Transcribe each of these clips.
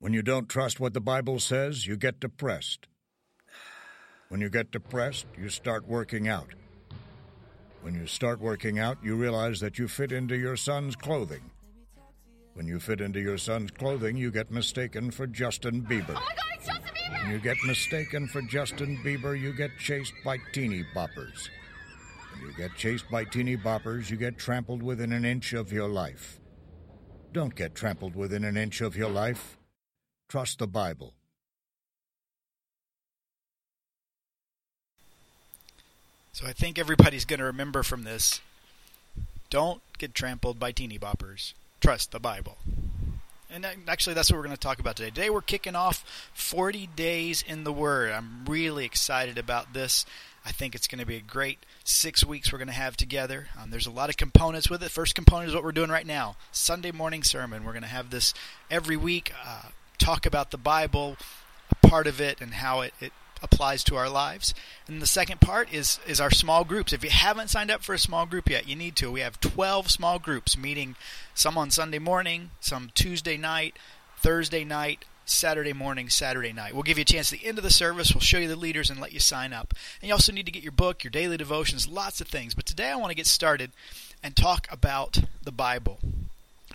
When you don't trust what the Bible says, you get depressed. When you get depressed, you start working out. When you start working out, you realize that you fit into your son's clothing. When you fit into your son's clothing, you get mistaken for Justin Bieber. Oh my god, it's Justin Bieber! When you get mistaken for Justin Bieber, you get chased by teeny boppers. When you get chased by teeny boppers, you get trampled within an inch of your life. Don't get trampled within an inch of your life. Trust the Bible. So I think everybody's going to remember from this don't get trampled by teeny boppers. Trust the Bible. And actually, that's what we're going to talk about today. Today, we're kicking off 40 days in the Word. I'm really excited about this. I think it's going to be a great six weeks we're going to have together. Um, there's a lot of components with it. First component is what we're doing right now Sunday morning sermon. We're going to have this every week, uh, talk about the Bible, a part of it, and how it, it applies to our lives. And the second part is is our small groups. If you haven't signed up for a small group yet, you need to. We have 12 small groups meeting some on Sunday morning, some Tuesday night, Thursday night, Saturday morning, Saturday night. We'll give you a chance at the end of the service. We'll show you the leaders and let you sign up. And you also need to get your book, your daily devotions, lots of things. But today I want to get started and talk about the Bible.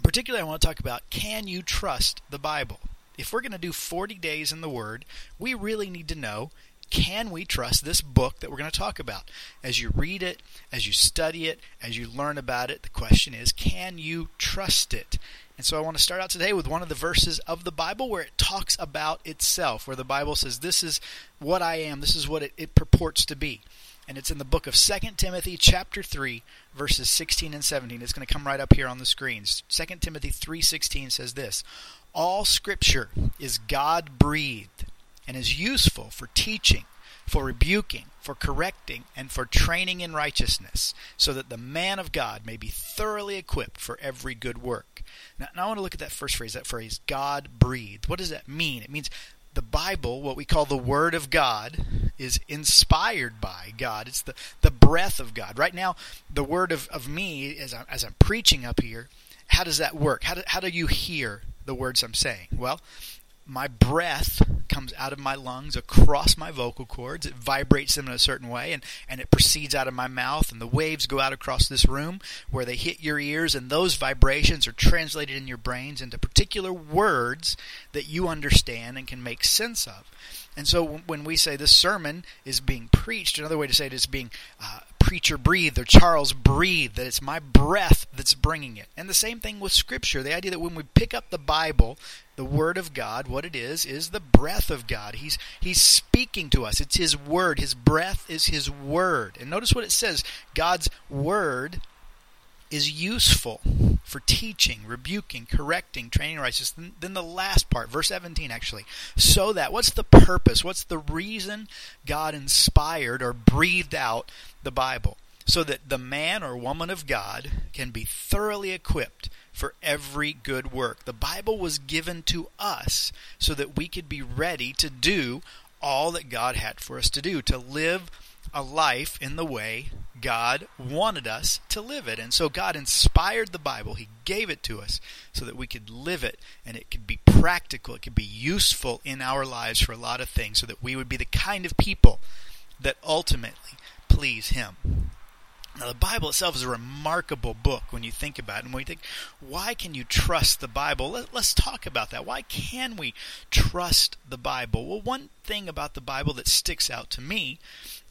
Particularly, I want to talk about can you trust the Bible? If we're going to do 40 days in the Word, we really need to know can we trust this book that we're going to talk about? As you read it, as you study it, as you learn about it, the question is can you trust it? And so I want to start out today with one of the verses of the Bible where it talks about itself, where the Bible says, This is what I am, this is what it, it purports to be. And it's in the book of 2 Timothy chapter 3 verses 16 and 17. It's going to come right up here on the screens. 2 Timothy 3:16 says this: all scripture is God breathed and is useful for teaching, for rebuking, for correcting, and for training in righteousness, so that the man of God may be thoroughly equipped for every good work. Now, now I want to look at that first phrase, that phrase, God breathed. What does that mean? It means the Bible, what we call the Word of God, is inspired by God. It's the, the breath of God. Right now, the Word of, of me, as I'm, as I'm preaching up here, how does that work? How do, how do you hear the words I'm saying? Well, my breath comes out of my lungs across my vocal cords. It vibrates them in a certain way, and, and it proceeds out of my mouth, and the waves go out across this room where they hit your ears, and those vibrations are translated in your brains into particular words that you understand and can make sense of. And so when we say this sermon is being preached, another way to say it is being uh, preacher breathed or Charles breathed, that it's my breath that's bringing it. And the same thing with Scripture. The idea that when we pick up the Bible, the Word of God, what it is, is the breath of God. He's, he's speaking to us. It's His Word. His breath is His Word. And notice what it says God's Word is useful for teaching, rebuking, correcting, training righteousness. Then the last part, verse 17 actually. So that, what's the purpose? What's the reason God inspired or breathed out the Bible? So that the man or woman of God can be thoroughly equipped for every good work. The Bible was given to us so that we could be ready to do all that God had for us to do, to live a life in the way God wanted us to live it. And so God inspired the Bible. He gave it to us so that we could live it and it could be practical. It could be useful in our lives for a lot of things so that we would be the kind of people that ultimately please Him. Now, the Bible itself is a remarkable book when you think about it. And when you think, why can you trust the Bible? Let, us talk about that. Why can we trust the Bible? Well, one thing about the Bible that sticks out to me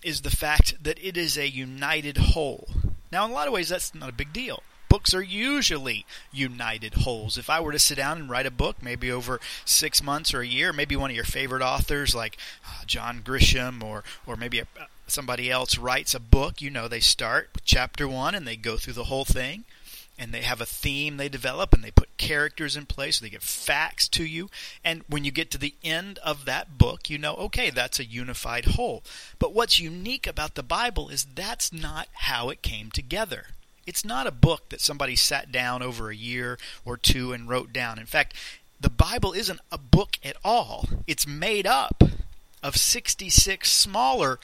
is the fact that it is a united whole. Now, in a lot of ways, that's not a big deal. Books are usually united wholes. If I were to sit down and write a book, maybe over six months or a year, maybe one of your favorite authors like uh, John Grisham or, or maybe a, somebody else writes a book, you know, they start with chapter one and they go through the whole thing and they have a theme they develop and they put characters in place so they give facts to you and when you get to the end of that book you know okay that's a unified whole. But what's unique about the bible is that's not how it came together. It's not a book that somebody sat down over a year or two and wrote down. In fact the bible isn't a book at all. It's made up of 66 smaller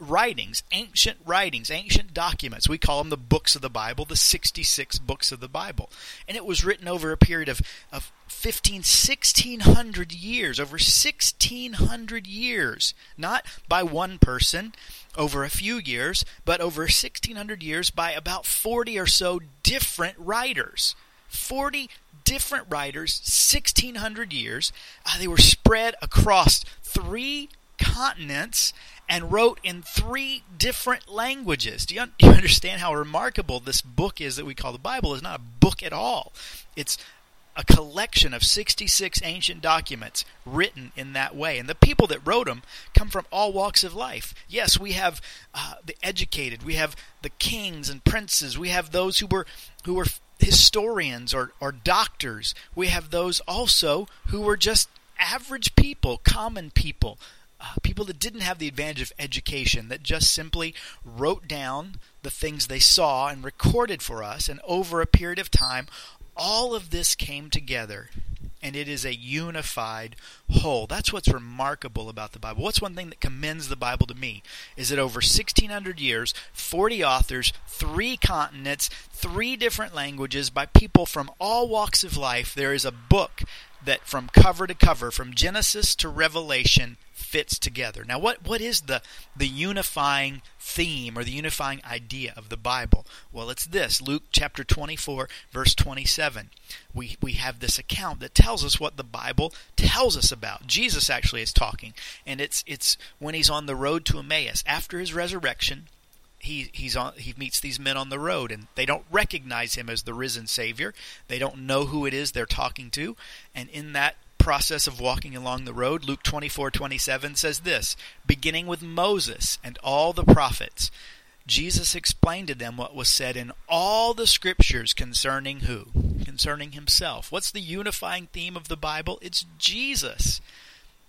writings, ancient writings, ancient documents. We call them the books of the Bible, the 66 books of the Bible. And it was written over a period of, of 15, 1600 years, over 1600 years, not by one person over a few years, but over 1600 years by about 40 or so different writers. 40 different writers, 1600 years. Uh, they were spread across three continents and wrote in three different languages. Do you, un- you understand how remarkable this book is that we call the Bible? is not a book at all. It's a collection of 66 ancient documents written in that way. And the people that wrote them come from all walks of life. Yes, we have uh, the educated, we have the kings and princes, we have those who were who were historians or, or doctors. We have those also who were just average people, common people uh, people that didn't have the advantage of education, that just simply wrote down the things they saw and recorded for us, and over a period of time, all of this came together and it is a unified whole. That's what's remarkable about the Bible. What's one thing that commends the Bible to me is that over 1600 years, 40 authors, 3 continents, 3 different languages by people from all walks of life, there is a book that from cover to cover, from Genesis to Revelation, fits together. Now, what, what is the, the unifying theme or the unifying idea of the Bible? Well, it's this Luke chapter 24, verse 27. We, we have this account that tells us what the Bible tells us about. Jesus actually is talking, and it's, it's when he's on the road to Emmaus. After his resurrection, he he's on he meets these men on the road and they don't recognize him as the risen savior they don't know who it is they're talking to and in that process of walking along the road, Luke 24:27 says this, beginning with Moses and all the prophets, Jesus explained to them what was said in all the scriptures concerning who? Concerning himself. What's the unifying theme of the Bible? It's Jesus.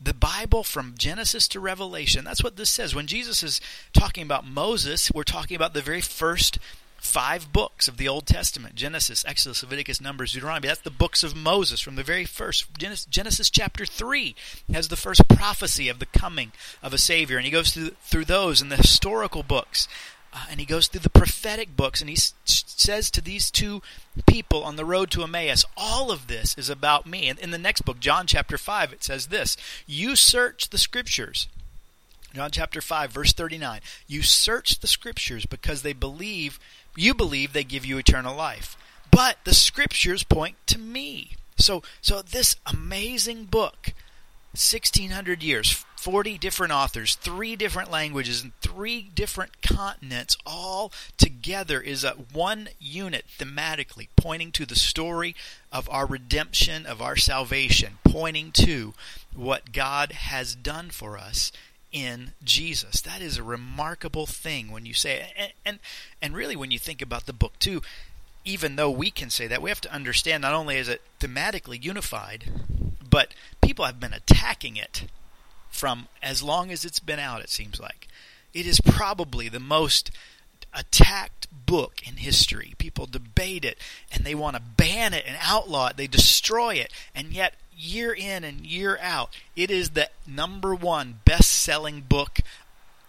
The Bible from Genesis to Revelation. That's what this says. When Jesus is talking about Moses, we're talking about the very first five books of the Old Testament Genesis, Exodus, Leviticus, Numbers, Deuteronomy. That's the books of Moses from the very first. Genesis, Genesis chapter 3 has the first prophecy of the coming of a Savior. And he goes through, through those in the historical books. Uh, and he goes through the prophetic books and he s- says to these two people on the road to Emmaus, All of this is about me. And in the next book, John chapter 5, it says this You search the scriptures. John chapter 5, verse 39. You search the scriptures because they believe you believe they give you eternal life. But the scriptures point to me. So so this amazing book 1600 years, 40 different authors, three different languages, and three different continents, all together is a one unit thematically, pointing to the story of our redemption, of our salvation, pointing to what God has done for us in Jesus. That is a remarkable thing when you say it. And, and, and really when you think about the book too, even though we can say that, we have to understand not only is it thematically unified, but people have been attacking it from as long as it's been out, it seems like. It is probably the most attacked book in history. People debate it and they want to ban it and outlaw it. They destroy it. And yet year in and year out. It is the number one best selling book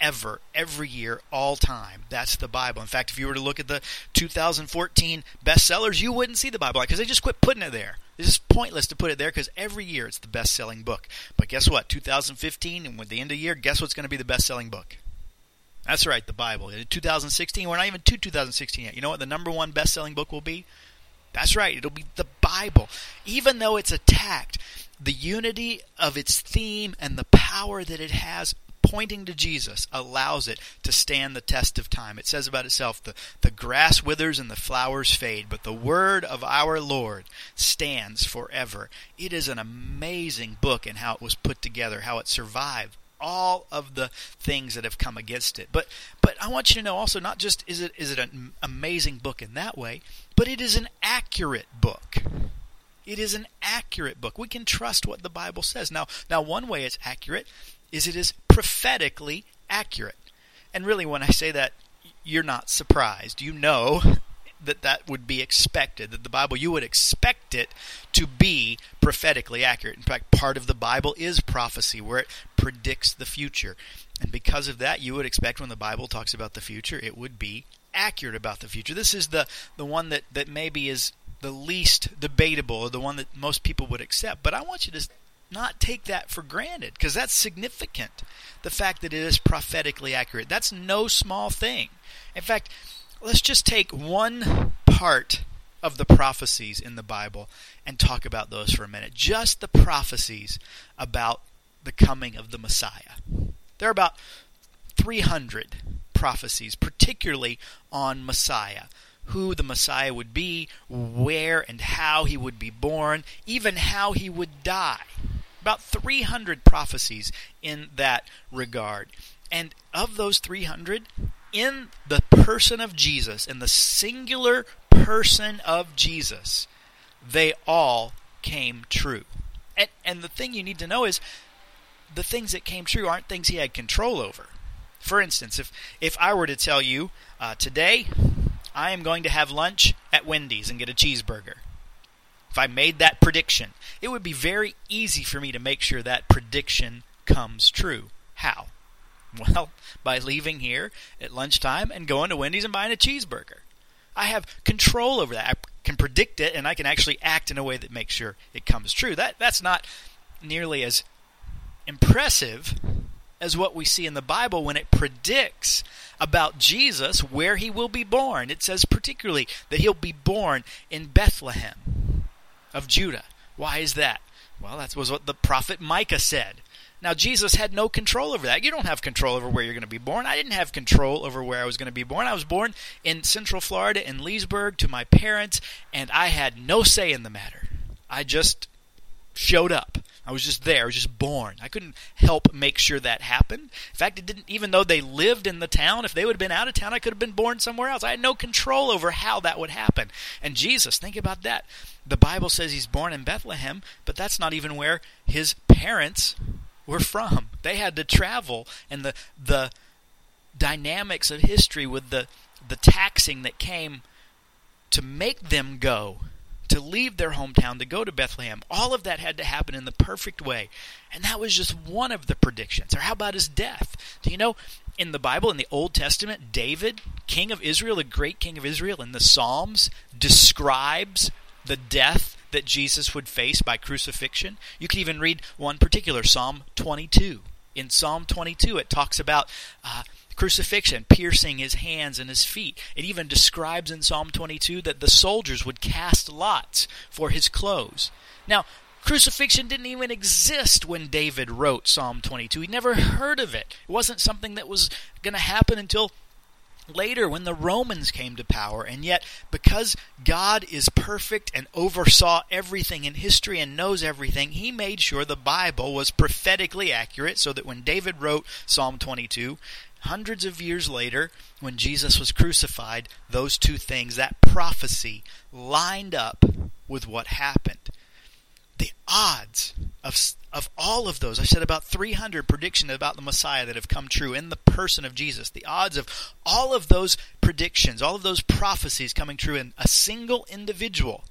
ever, every year, all time. That's the Bible. In fact, if you were to look at the 2014 bestsellers, you wouldn't see the Bible because they just quit putting it there. It's just pointless to put it there because every year it's the best selling book. But guess what? 2015 and with the end of the year, guess what's going to be the best selling book? That's right, the Bible. In 2016, we're not even to 2016 yet. You know what the number one best selling book will be? That's right, it'll be the Bible. Even though it's attacked, the unity of its theme and the power that it has pointing to Jesus allows it to stand the test of time. It says about itself, the, the grass withers and the flowers fade, but the word of our Lord stands forever. It is an amazing book in how it was put together, how it survived all of the things that have come against it. But but I want you to know also not just is it is it an amazing book in that way, but it is an accurate book. It is an accurate book. We can trust what the Bible says. Now now one way it's accurate is it is prophetically accurate. And really when I say that you're not surprised. You know that that would be expected, that the Bible, you would expect it to be prophetically accurate. In fact, part of the Bible is prophecy, where it predicts the future. And because of that, you would expect when the Bible talks about the future, it would be accurate about the future. This is the, the one that, that maybe is the least debatable, or the one that most people would accept. But I want you to not take that for granted because that's significant. The fact that it is prophetically accurate. That's no small thing. In fact, let's just take one part of the prophecies in the Bible and talk about those for a minute. Just the prophecies about the coming of the Messiah. There are about 300 prophecies, particularly on Messiah. Who the Messiah would be, where and how he would be born, even how he would die. About 300 prophecies in that regard. And of those 300, in the person of Jesus, in the singular person of Jesus, they all came true. And, and the thing you need to know is the things that came true aren't things he had control over. For instance, if, if I were to tell you, uh, today I am going to have lunch at Wendy's and get a cheeseburger, if I made that prediction, it would be very easy for me to make sure that prediction comes true. How? Well, by leaving here at lunchtime and going to Wendy's and buying a cheeseburger. I have control over that. I can predict it and I can actually act in a way that makes sure it comes true. That that's not nearly as impressive as what we see in the Bible when it predicts about Jesus where he will be born. It says particularly that he'll be born in Bethlehem of Judah. Why is that? Well, that was what the prophet Micah said. Now, Jesus had no control over that. You don't have control over where you're going to be born. I didn't have control over where I was going to be born. I was born in Central Florida in Leesburg to my parents, and I had no say in the matter. I just showed up. I was just there. I was just born. I couldn't help make sure that happened. In fact, it didn't. Even though they lived in the town, if they would have been out of town, I could have been born somewhere else. I had no control over how that would happen. And Jesus, think about that. The Bible says he's born in Bethlehem, but that's not even where his parents were from. They had to travel, and the the dynamics of history with the the taxing that came to make them go, to leave their hometown, to go to Bethlehem. All of that had to happen in the perfect way. And that was just one of the predictions. Or how about his death? Do you know in the Bible, in the Old Testament, David, king of Israel, the great king of Israel, in the Psalms, describes the death that Jesus would face by crucifixion. You can even read one particular, Psalm 22. In Psalm 22, it talks about uh, crucifixion, piercing his hands and his feet. It even describes in Psalm 22 that the soldiers would cast lots for his clothes. Now, crucifixion didn't even exist when David wrote Psalm 22. He never heard of it. It wasn't something that was going to happen until later when the Romans came to power. And yet, because God is perfect and oversaw everything in history and knows everything, he made sure the Bible was prophetically accurate so that when David wrote Psalm 22, hundreds of years later, when Jesus was crucified, those two things, that prophecy, lined up with what happened the odds of of all of those, I said about 300 predictions about the Messiah that have come true in the person of Jesus. The odds of all of those predictions, all of those prophecies coming true in a single individual,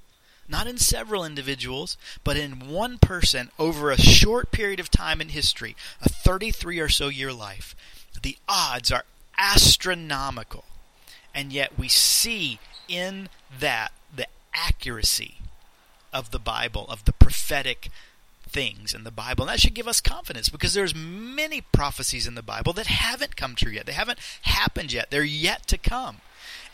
not in several individuals, but in one person over a short period of time in history, a 33 or so year life. The odds are astronomical. And yet we see in that the accuracy of the Bible, of the prophetic things in the Bible. And that should give us confidence because there's many prophecies in the Bible that haven't come true yet. They haven't happened yet. They're yet to come.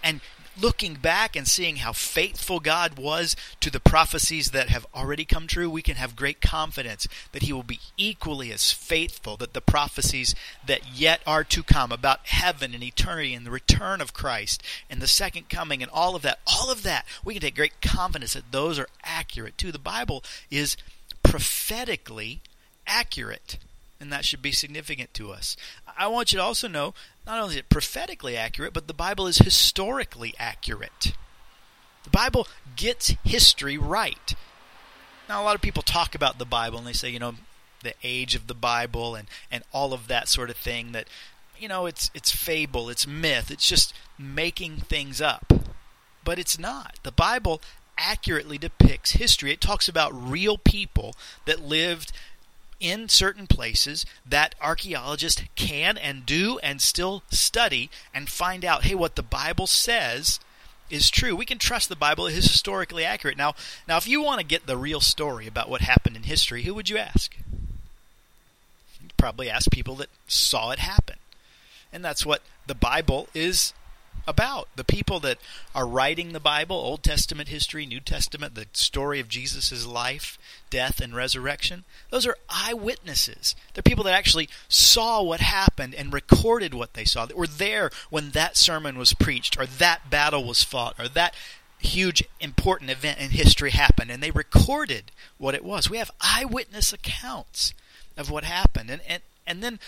And looking back and seeing how faithful God was to the prophecies that have already come true, we can have great confidence that He will be equally as faithful, that the prophecies that yet are to come about heaven and eternity and the return of Christ and the second coming and all of that, all of that, we can take great confidence that those are accurate too. The Bible is prophetically accurate and that should be significant to us. I want you to also know not only is it prophetically accurate, but the Bible is historically accurate. The Bible gets history right. Now, a lot of people talk about the Bible and they say, you know, the age of the Bible and, and all of that sort of thing that, you know, it's, it's fable, it's myth, it's just making things up. but it's not. The Bible accurately depicts history. It talks about real people that lived in certain places that archaeologists can and do and still study and find out hey what the bible says is true. We can trust the bible is historically accurate. Now now if you want to get the real story about what happened in history who would you ask? You'd probably ask people that saw it happen. And that's what the bible is about. The people that are writing the Bible, Old Testament history, New Testament, the story of Jesus' life, death, and resurrection, those are eyewitnesses. They're people that actually saw what happened and recorded what they saw, that were there when that sermon was preached, or that battle was fought, or that huge important event in history happened, and they recorded what it was. We have eyewitness accounts of what happened. And, and, and then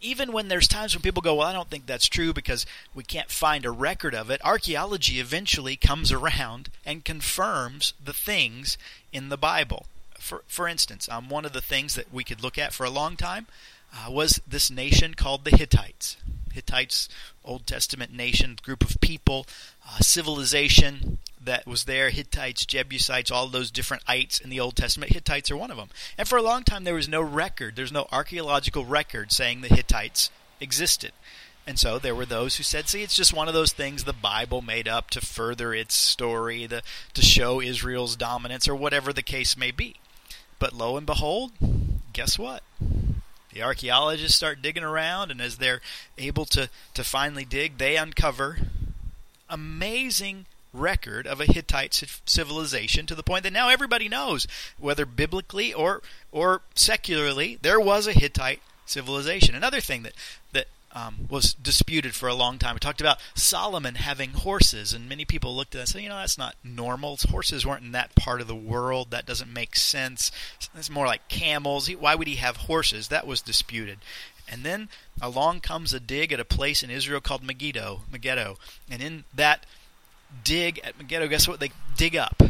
even when there's times when people go, well, I don't think that's true because we can't find a record of it, archaeology eventually comes around and confirms the things in the Bible. For, for instance, um, one of the things that we could look at for a long time uh, was this nation called the Hittites. Hittites, Old Testament nation, group of people, uh, civilization that was there Hittites, Jebusites, all those different ites in the Old Testament. Hittites are one of them. And for a long time, there was no record, there's no archaeological record saying the Hittites existed. And so there were those who said, see, it's just one of those things the Bible made up to further its story, the, to show Israel's dominance, or whatever the case may be. But lo and behold, guess what? The archaeologists start digging around, and as they're able to, to finally dig, they uncover amazing record of a Hittite civilization to the point that now everybody knows, whether biblically or or secularly, there was a Hittite civilization. Another thing that that um, was disputed for a long time. We talked about Solomon having horses, and many people looked at that and said, you know, that's not normal. Horses weren't in that part of the world. That doesn't make sense. It's more like camels. Why would he have horses? That was disputed. And then along comes a dig at a place in Israel called Megiddo, Megiddo, and in that dig at Megiddo, guess what? They dig up.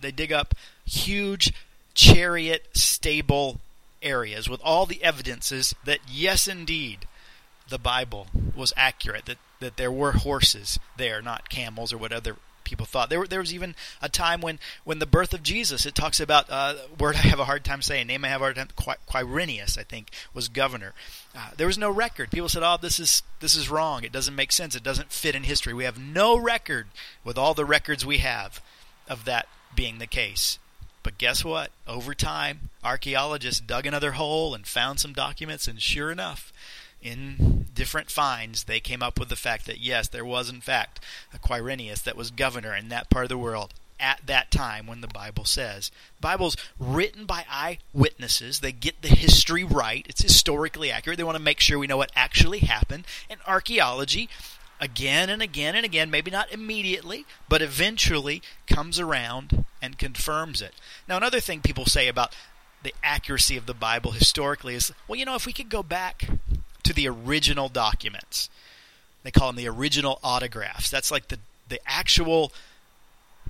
They dig up huge chariot stable areas with all the evidences that, yes, indeed, the Bible was accurate, that, that there were horses there, not camels or what other people thought. There, there was even a time when, when the birth of Jesus, it talks about uh, word I have a hard time saying, name I have a hard time. Quirinius, I think, was governor. Uh, there was no record. People said, "Oh, this is this is wrong. It doesn't make sense. It doesn't fit in history." We have no record with all the records we have of that being the case. But guess what? Over time, archaeologists dug another hole and found some documents, and sure enough, in different finds, they came up with the fact that yes, there was in fact a Quirinius that was governor in that part of the world at that time when the Bible says. Bible's written by eyewitnesses. They get the history right. It's historically accurate. They want to make sure we know what actually happened. And archaeology again and again and again, maybe not immediately, but eventually comes around and confirms it. Now another thing people say about the accuracy of the Bible historically is, well, you know, if we could go back to the original documents. They call them the original autographs. That's like the the actual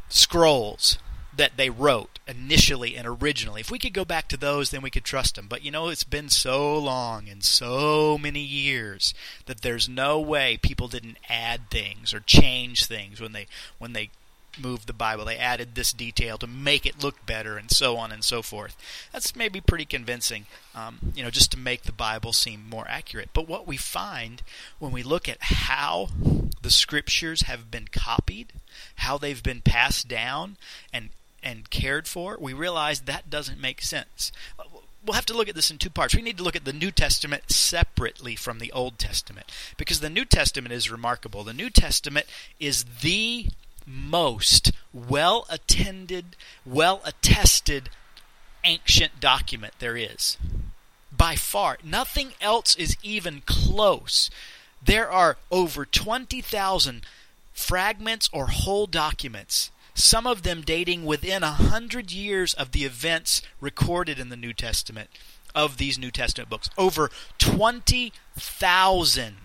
scrolls that they wrote initially and originally. If we could go back to those, then we could trust them. But you know, it's been so long and so many years that there's no way people didn't add things or change things when they when they moved the Bible. They added this detail to make it look better, and so on and so forth. That's maybe pretty convincing, um, you know, just to make the Bible seem more accurate. But what we find when we look at how the Scriptures have been copied, how they've been passed down, and and cared for, we realize that doesn't make sense we'll have to look at this in two parts. We need to look at the New Testament separately from the Old Testament because the New Testament is remarkable. The New Testament is the most well attended, well attested ancient document there is. By far. Nothing else is even close. There are over 20,000 fragments or whole documents, some of them dating within a hundred years of the events recorded in the New Testament of these New Testament books. Over 20,000.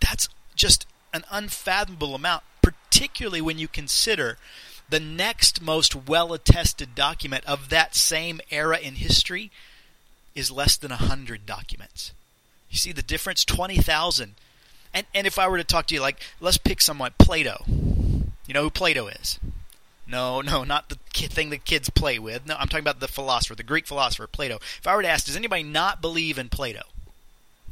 That's just an unfathomable amount particularly when you consider the next most well attested document of that same era in history is less than 100 documents. You see the difference? 20,000 And and if I were to talk to you like let's pick someone Plato. You know who Plato is? No, no, not the thing the kids play with. No, I'm talking about the philosopher, the Greek philosopher Plato. If I were to ask, does anybody not believe in Plato?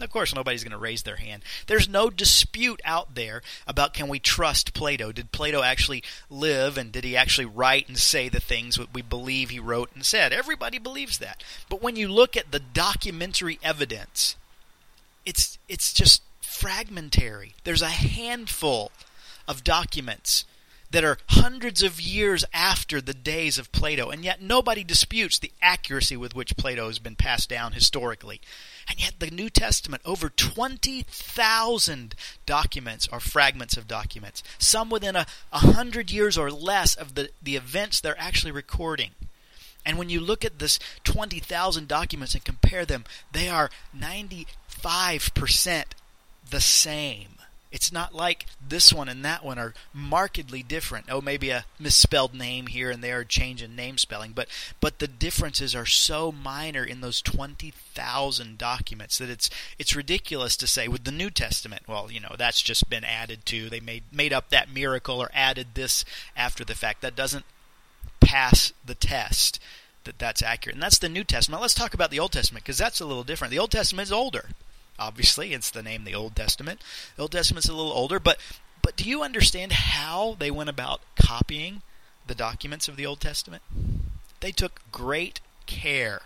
Of course, nobody's going to raise their hand. There's no dispute out there about can we trust Plato? Did Plato actually live and did he actually write and say the things that we believe he wrote and said? Everybody believes that. But when you look at the documentary evidence, it's it's just fragmentary. There's a handful of documents that are hundreds of years after the days of Plato, and yet nobody disputes the accuracy with which Plato has been passed down historically. And yet, the New Testament, over 20,000 documents or fragments of documents, some within a, hundred years or less of the, the events they're actually recording. And when you look at this 20,000 documents and compare them, they are 95% the same. It's not like this one and that one are markedly different. Oh, maybe a misspelled name here and there, a change in name spelling, but but the differences are so minor in those twenty thousand documents that it's it's ridiculous to say with the New Testament. Well, you know that's just been added to. They made made up that miracle or added this after the fact. That doesn't pass the test that that's accurate. And that's the New Testament. Let's talk about the Old Testament because that's a little different. The Old Testament is older. Obviously, it's the name of the Old Testament. The Old Testament's a little older, but but do you understand how they went about copying the documents of the Old Testament? They took great care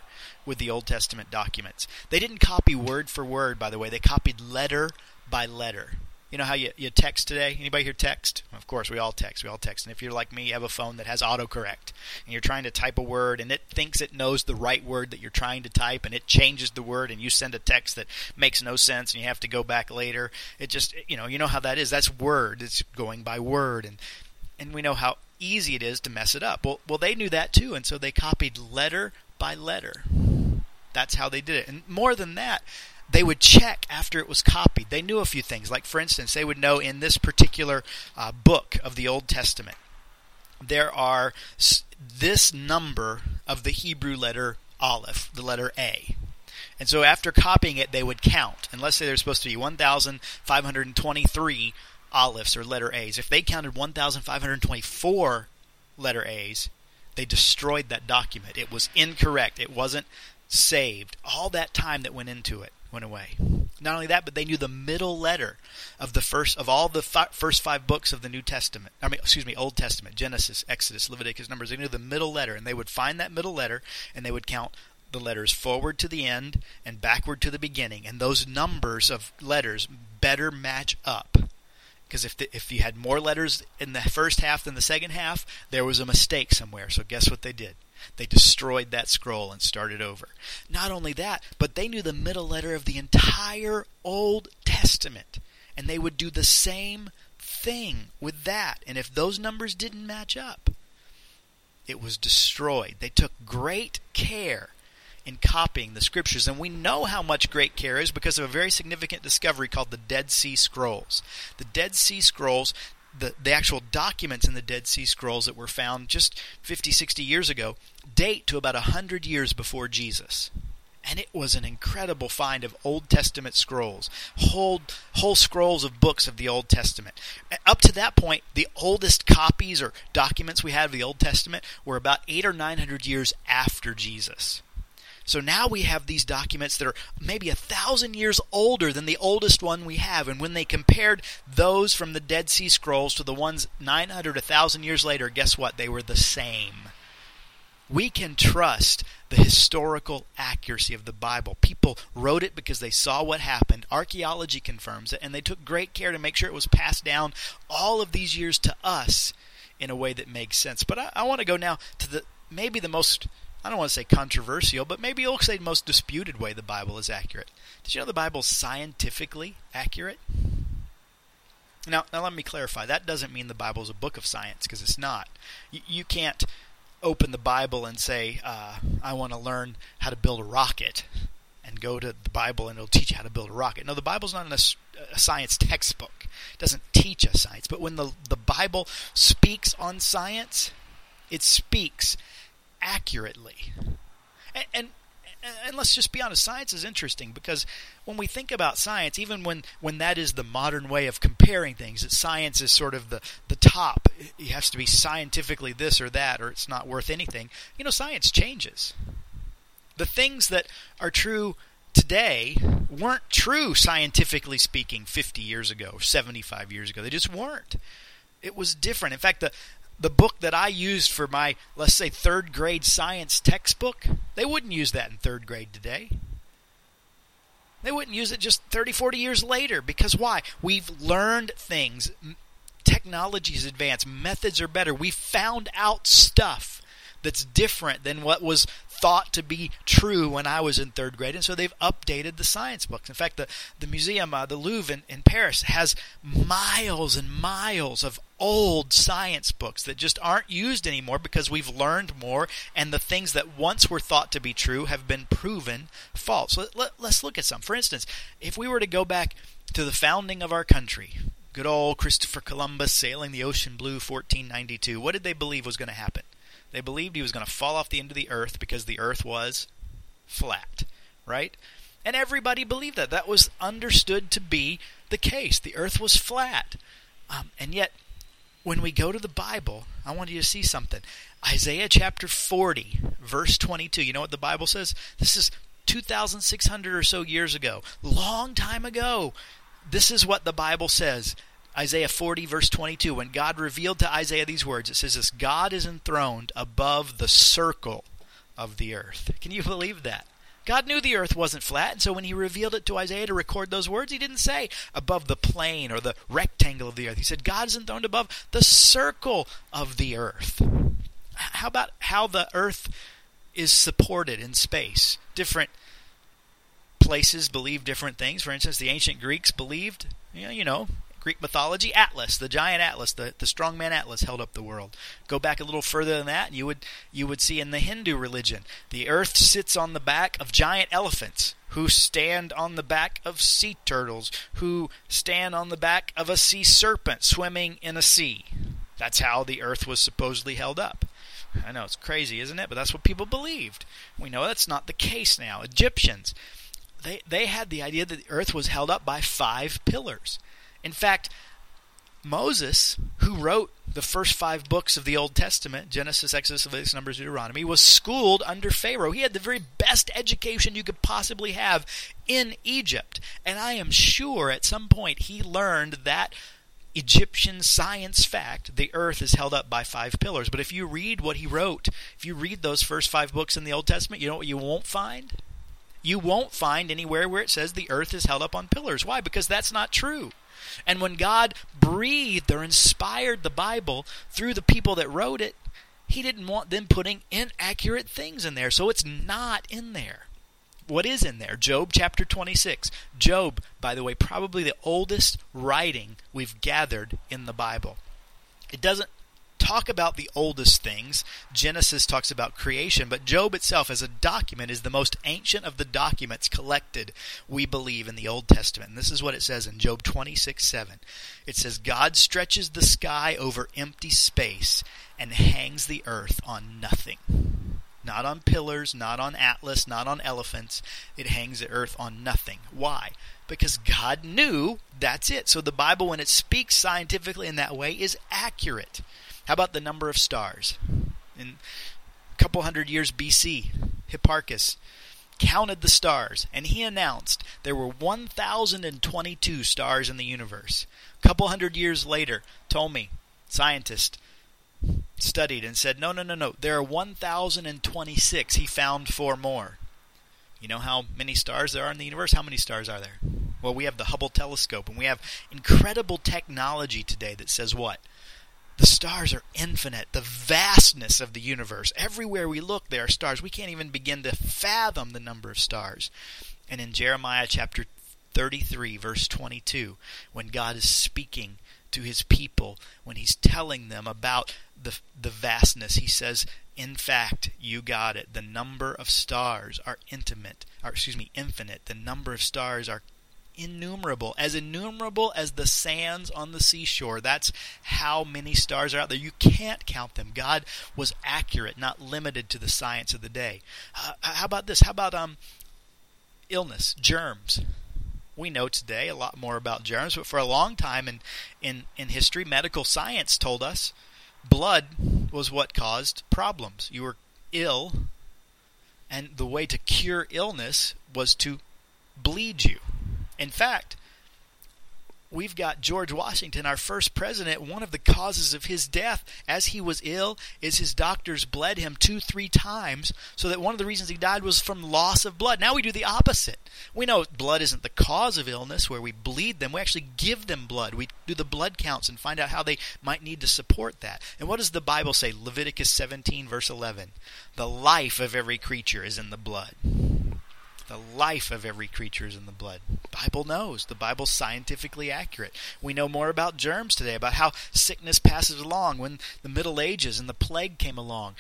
with the Old Testament documents. They didn't copy word for word, by the way. They copied letter by letter. You know how you, you text today? Anybody here text? Of course, we all text. We all text. And if you're like me, you have a phone that has autocorrect, and you're trying to type a word, and it thinks it knows the right word that you're trying to type, and it changes the word, and you send a text that makes no sense, and you have to go back later. It just, you know, you know how that is. That's word. It's going by word, and and we know how easy it is to mess it up. Well, well, they knew that too, and so they copied letter by letter. That's how they did it. And more than that, they would check after it was copied. They knew a few things. Like, for instance, they would know in this particular uh, book of the Old Testament, there are this number of the Hebrew letter Aleph, the letter A. And so after copying it, they would count. And let's say there's supposed to be 1,523 Alephs or letter A's. If they counted 1,524 letter A's, they destroyed that document. It was incorrect. It wasn't saved. All that time that went into it went away. Not only that, but they knew the middle letter of the first of all the fi- first five books of the New Testament. I mean, excuse me, Old Testament: Genesis, Exodus, Leviticus, Numbers. They knew the middle letter, and they would find that middle letter, and they would count the letters forward to the end and backward to the beginning, and those numbers of letters better match up. Because if if you had more letters in the first half than the second half, there was a mistake somewhere. So guess what they did? They destroyed that scroll and started over. Not only that, but they knew the middle letter of the entire Old Testament. And they would do the same thing with that. And if those numbers didn't match up, it was destroyed. They took great care in copying the scriptures. And we know how much great care is because of a very significant discovery called the Dead Sea Scrolls. The Dead Sea Scrolls the, the actual documents in the Dead Sea Scrolls that were found just 50, 60 years ago date to about 100 years before Jesus. And it was an incredible find of Old Testament scrolls, whole, whole scrolls of books of the Old Testament. Up to that point, the oldest copies or documents we had of the Old Testament were about eight or nine hundred years after Jesus. So now we have these documents that are maybe a thousand years older than the oldest one we have. And when they compared those from the Dead Sea Scrolls to the ones 900, a thousand years later, guess what? They were the same. We can trust the historical accuracy of the Bible. People wrote it because they saw what happened. Archaeology confirms it, and they took great care to make sure it was passed down all of these years to us in a way that makes sense. But I, I want to go now to the maybe the most I don't want to say controversial, but maybe you'll say most disputed way the Bible is accurate. Did you know the Bible's scientifically accurate? Now, now let me clarify. That doesn't mean the Bible is a book of science, because it's not. You, you, can't open the Bible and say, uh, I want to learn how to build a rocket, and go to the Bible and it'll teach you how to build a rocket. No, the Bible's not a, a science textbook. It doesn't teach us science. But when the, the Bible speaks on science, it speaks accurately. And, and and let's just be honest, science is interesting because when we think about science, even when, when that is the modern way of comparing things, that science is sort of the, the top, it has to be scientifically this or that, or it's not worth anything, you know, science changes. The things that are true today weren't true, scientifically speaking, 50 years ago, 75 years ago. They just weren't. It was different. In fact, the, the book that I used for my, let's say, third grade science textbook, they wouldn't use that in third grade today. They wouldn't use it just 30, 40 years later. Because why? We've learned things. Technology's advanced. Methods are better. We found out stuff that's different than what was thought to be true when I was in third grade, and so they've updated the science books. In fact, the the museum, uh, the Louvre in, in Paris, has miles and miles of old science books that just aren't used anymore because we've learned more, and the things that once were thought to be true have been proven false. Let, let, let's look at some. For instance, if we were to go back to the founding of our country, good old Christopher Columbus sailing the ocean blue 1492, what did they believe was going to happen? They believed he was going to fall off the end of the earth because the earth was flat, right? And everybody believed that. That was understood to be the case. The earth was flat. Um, and yet, when we go to the Bible, I want you to see something. Isaiah chapter 40, verse 22. You know what the Bible says? This is 2,600 or so years ago. Long time ago. This is what the Bible says. Isaiah 40, verse 22, when God revealed to Isaiah these words, it says this God is enthroned above the circle of the earth. Can you believe that? God knew the earth wasn't flat, and so when he revealed it to Isaiah to record those words, he didn't say above the plane or the rectangle of the earth. He said God is enthroned above the circle of the earth. How about how the earth is supported in space? Different places believe different things. For instance, the ancient Greeks believed, you know, you know Greek mythology, Atlas, the giant Atlas, the, the strong man Atlas held up the world. Go back a little further than that, and you would you would see in the Hindu religion, the earth sits on the back of giant elephants who stand on the back of sea turtles, who stand on the back of a sea serpent swimming in a sea. That's how the earth was supposedly held up. I know it's crazy, isn't it? But that's what people believed. We know that's not the case now. Egyptians, they they had the idea that the earth was held up by five pillars. In fact, Moses, who wrote the first five books of the Old Testament Genesis, Exodus, Leviticus, Numbers, Deuteronomy was schooled under Pharaoh. He had the very best education you could possibly have in Egypt. And I am sure at some point he learned that Egyptian science fact the earth is held up by five pillars. But if you read what he wrote, if you read those first five books in the Old Testament, you know what you won't find? You won't find anywhere where it says the earth is held up on pillars. Why? Because that's not true. And when God breathed or inspired the Bible through the people that wrote it, He didn't want them putting inaccurate things in there. So it's not in there. What is in there? Job chapter 26. Job, by the way, probably the oldest writing we've gathered in the Bible. It doesn't talk about the oldest things. Genesis talks about creation, but Job itself as a document is the most ancient of the documents collected, we believe, in the Old Testament. And this is what it says in Job 26 7. It says, God stretches the sky over empty space and hangs the earth on nothing. Not on pillars, not on Atlas, not on elephants. It hangs the earth on nothing. Why? Because God knew that's it. So the Bible, when it speaks scientifically in that way, is accurate. How about the number of stars? In a couple hundred years BC, Hipparchus counted the stars and he announced there were 1,022 stars in the universe. A couple hundred years later, Ptolemy, scientist, studied and said, no, no, no, no, there are 1,026. He found four more. You know how many stars there are in the universe? How many stars are there? Well, we have the Hubble telescope, and we have incredible technology today that says what? The stars are infinite. The vastness of the universe. Everywhere we look, there are stars. We can't even begin to fathom the number of stars. And in Jeremiah chapter 33, verse 22, when God is speaking to his people, when he's telling them about the, the vastness, he says, In fact, you got it. The number of stars are intimate, or excuse me, infinite. The number of stars are innumerable, as innumerable as the sands on the seashore. That's how many stars are out there. You can't count them. God was accurate, not limited to the science of the day. Uh, how about this? How about um, illness, germs? We know today a lot more about germs, but for a long time in, in, in history, medical science told us blood was what caused problems. You were ill, and the way to cure illness was to bleed you. In fact, we've got George Washington, our first president. One of the causes of his death as he was ill is his doctors bled him two, three times, so that one of the reasons he died was from loss of blood. Now we do the opposite. We know blood isn't the cause of illness where we bleed them. We actually give them blood. We do the blood counts and find out how they might need to support that. And what does the Bible say? Leviticus 17, verse 11. The life of every creature is in the blood. The life of every creature is in the blood. Bible knows. The Bible's scientifically accurate. We know more about germs today, about how sickness passes along when the Middle Ages and the plague came along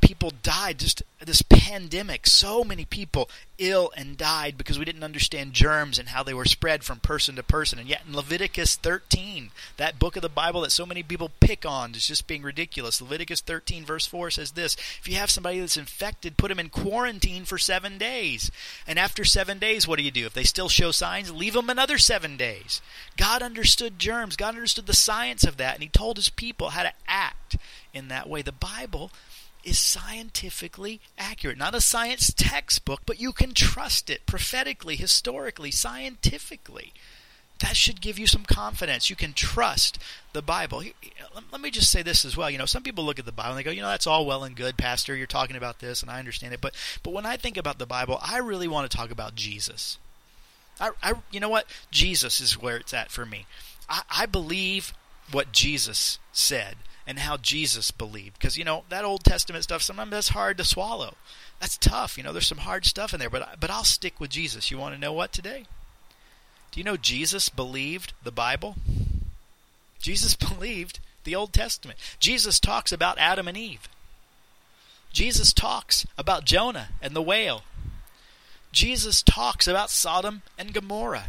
people died just this pandemic. So many people ill and died because we didn't understand germs and how they were spread from person to person. And yet in leviticus 13 that book of the bible that so many people pick on is just being ridiculous. Leviticus 13 verse 4 says this if you have somebody that's infected put them in quarantine for seven days. And after seven days what do you do? If they still show signs leave them another seven days. God understood germs. God understood the science of that. And he told his people how to act in that way. The bible is scientifically accurate. Not a science textbook, but you can trust it prophetically, historically, scientifically. That should give you some confidence. You can trust the Bible. Let me just say this as well. You know, some people look at the Bible and they go, you know, that's all well and good, Pastor. You're talking about this, and I understand it. But but when I think about the Bible, I really want to talk about Jesus. I, I you know what? Jesus is where it's at for me. I, I believe what Jesus said and how Jesus believed. Because, you know, that Old Testament stuff, sometimes that's hard to swallow. That's tough. You know, there's some hard stuff in there, but, but I'll stick with Jesus. You want to know what today? Do you know Jesus believed the Bible? Jesus believed the Old Testament. Jesus talks about Adam and Eve. Jesus talks about Jonah and the whale. Jesus talks about Sodom and Gomorrah.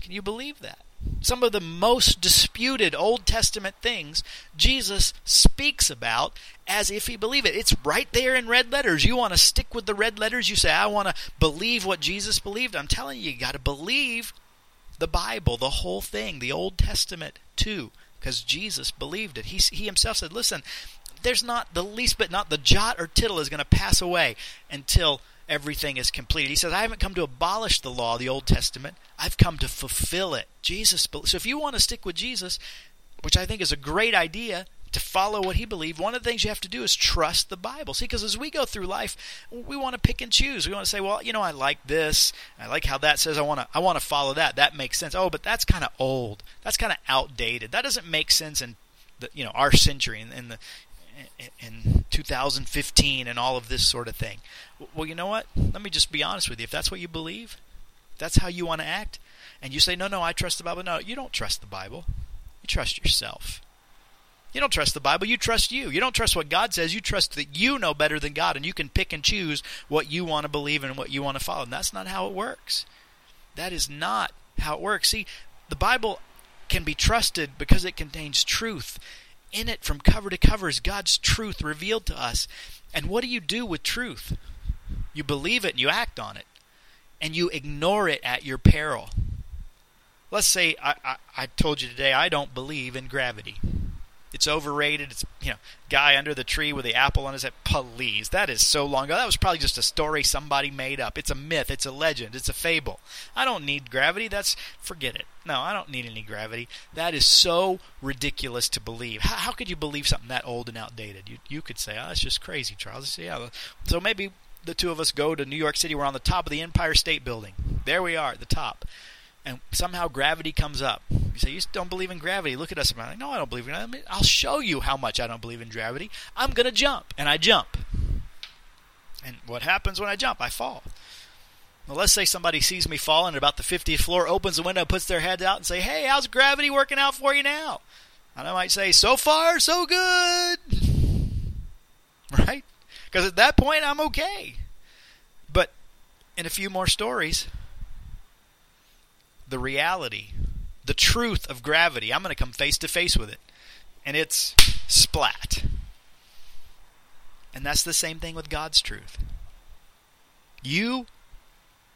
Can you believe that? Some of the most disputed Old Testament things Jesus speaks about as if he believed it. It's right there in red letters. You want to stick with the red letters? You say, I want to believe what Jesus believed. I'm telling you, you got to believe the Bible, the whole thing, the Old Testament too, because Jesus believed it. He, he himself said, Listen, there's not the least bit, not the jot or tittle is going to pass away until everything is completed. He says, I haven't come to abolish the law, the Old Testament. I've come to fulfill it. Jesus. So if you want to stick with Jesus, which I think is a great idea, to follow what he believed, one of the things you have to do is trust the Bible. See, because as we go through life, we want to pick and choose. We want to say, well, you know, I like this. I like how that says. I want to. I want to follow that. That makes sense. Oh, but that's kind of old. That's kind of outdated. That doesn't make sense in the you know our century in, in the in 2015 and all of this sort of thing. Well, you know what? Let me just be honest with you. If that's what you believe, that's how you want to act, and you say, no, no, I trust the Bible. No, you don't trust the Bible. You trust yourself. You don't trust the Bible. You trust you. You don't trust what God says. You trust that you know better than God, and you can pick and choose what you want to believe and what you want to follow. And that's not how it works. That is not how it works. See, the Bible can be trusted because it contains truth in it from cover to cover is God's truth revealed to us. And what do you do with truth? You believe it and you act on it. And you ignore it at your peril. Let's say I, I, I told you today I don't believe in gravity. It's overrated. It's you know, guy under the tree with the apple on his head. Please, that is so long ago. That was probably just a story somebody made up. It's a myth. It's a legend. It's a fable. I don't need gravity. That's forget it. No, I don't need any gravity. That is so ridiculous to believe. How, how could you believe something that old and outdated? You you could say, oh, that's just crazy, Charles. Say, yeah. So maybe the two of us go to New York City. We're on the top of the Empire State Building. There we are at the top and somehow gravity comes up. You say, You don't believe in gravity. Look at us. I'm like, No, I don't believe in gravity. I'll show you how much I don't believe in gravity. I'm going to jump. And I jump. And what happens when I jump? I fall. Well, let's say somebody sees me falling at about the 50th floor, opens the window, puts their head out, and say, Hey, how's gravity working out for you now? And I might say, So far, so good. Right? Because at that point, I'm okay. But in a few more stories, the reality, the truth of gravity. I'm going to come face to face with it. And it's splat. And that's the same thing with God's truth. You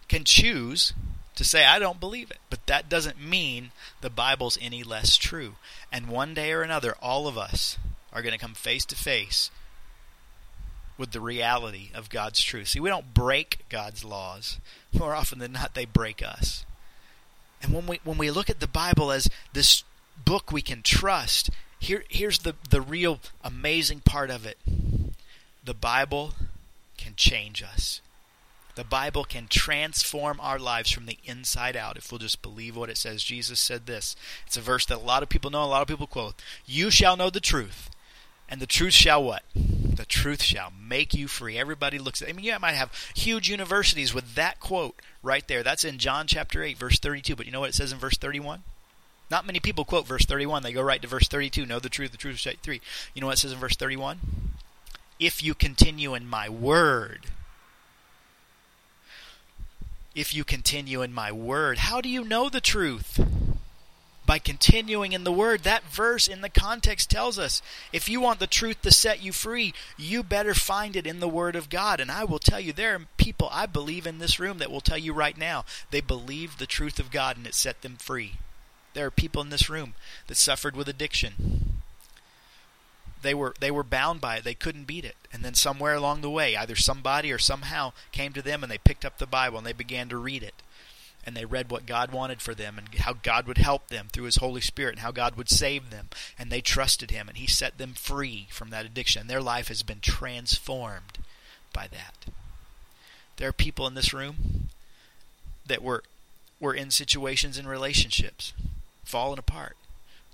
can choose to say, I don't believe it. But that doesn't mean the Bible's any less true. And one day or another, all of us are going to come face to face with the reality of God's truth. See, we don't break God's laws. More often than not, they break us. And when we when we look at the Bible as this book we can trust, here here's the, the real amazing part of it. The Bible can change us. The Bible can transform our lives from the inside out if we'll just believe what it says. Jesus said this. It's a verse that a lot of people know, a lot of people quote. You shall know the truth, and the truth shall what? The truth shall make you free. Everybody looks at I mean, you might have huge universities with that quote right there. That's in John chapter 8, verse 32. But you know what it says in verse 31? Not many people quote verse 31. They go right to verse 32. Know the truth, the truth shall you free. You know what it says in verse 31? If you continue in my word, if you continue in my word. How do you know the truth? By continuing in the word. That verse in the context tells us if you want the truth to set you free, you better find it in the word of God. And I will tell you, there are people I believe in this room that will tell you right now they believed the truth of God and it set them free. There are people in this room that suffered with addiction they were they were bound by it. They couldn't beat it. And then somewhere along the way, either somebody or somehow came to them and they picked up the Bible and they began to read it. And they read what God wanted for them and how God would help them through his Holy Spirit and how God would save them. And they trusted him and he set them free from that addiction. And their life has been transformed by that. There are people in this room that were were in situations and relationships falling apart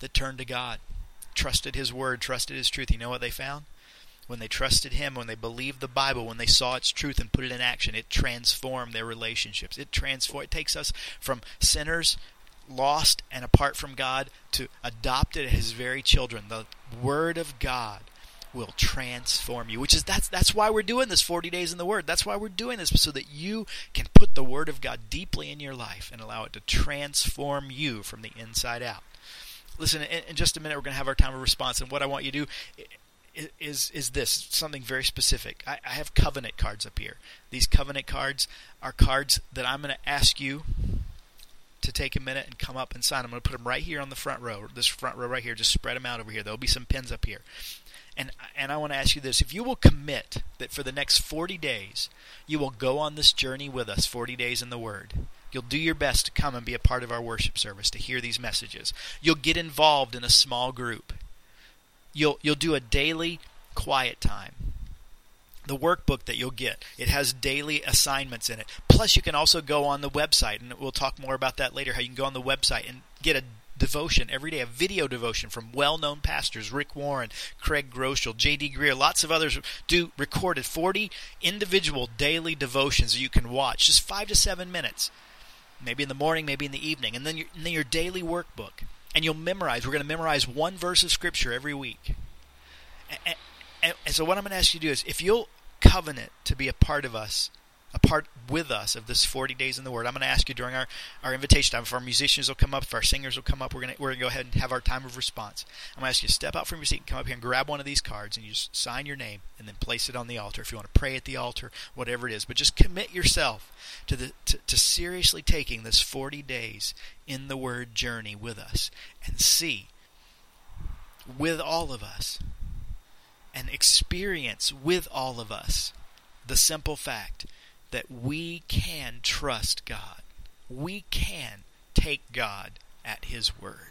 that turned to God trusted His Word, trusted His truth, you know what they found? When they trusted Him, when they believed the Bible, when they saw its truth and put it in action, it transformed their relationships. It transform. It takes us from sinners, lost and apart from God, to adopted as His very children. The Word of God will transform you which is that's that's why we're doing this 40 days in the word that's why we're doing this so that you can put the word of God deeply in your life and allow it to transform you from the inside out Listen, in, in just a minute, we're going to have our time of response. And what I want you to do is is this something very specific. I, I have covenant cards up here. These covenant cards are cards that I'm going to ask you to take a minute and come up and sign. I'm going to put them right here on the front row, this front row right here. Just spread them out over here. There'll be some pins up here. And and I want to ask you this: if you will commit that for the next 40 days, you will go on this journey with us, 40 days in the Word. You'll do your best to come and be a part of our worship service, to hear these messages. You'll get involved in a small group. You'll, you'll do a daily quiet time. The workbook that you'll get, it has daily assignments in it. Plus, you can also go on the website, and we'll talk more about that later, how you can go on the website and get a devotion every day, a video devotion from well-known pastors, Rick Warren, Craig Groeschel, J.D. Greear, lots of others do recorded 40 individual daily devotions you can watch, just five to seven minutes maybe in the morning, maybe in the evening, and then your, and then your daily workbook. And you'll memorize. We're going to memorize one verse of Scripture every week. And, and, and so, what I'm going to ask you to do is if you'll covenant to be a part of us a part with us of this 40 days in the Word. I'm going to ask you during our, our invitation time, if our musicians will come up, if our singers will come up, we're going to, we're going to go ahead and have our time of response. I'm going to ask you to step out from your seat and come up here and grab one of these cards and you just sign your name and then place it on the altar. If you want to pray at the altar, whatever it is. But just commit yourself to, the, to, to seriously taking this 40 days in the Word journey with us and see with all of us and experience with all of us the simple fact that we can trust God. We can take God at His word.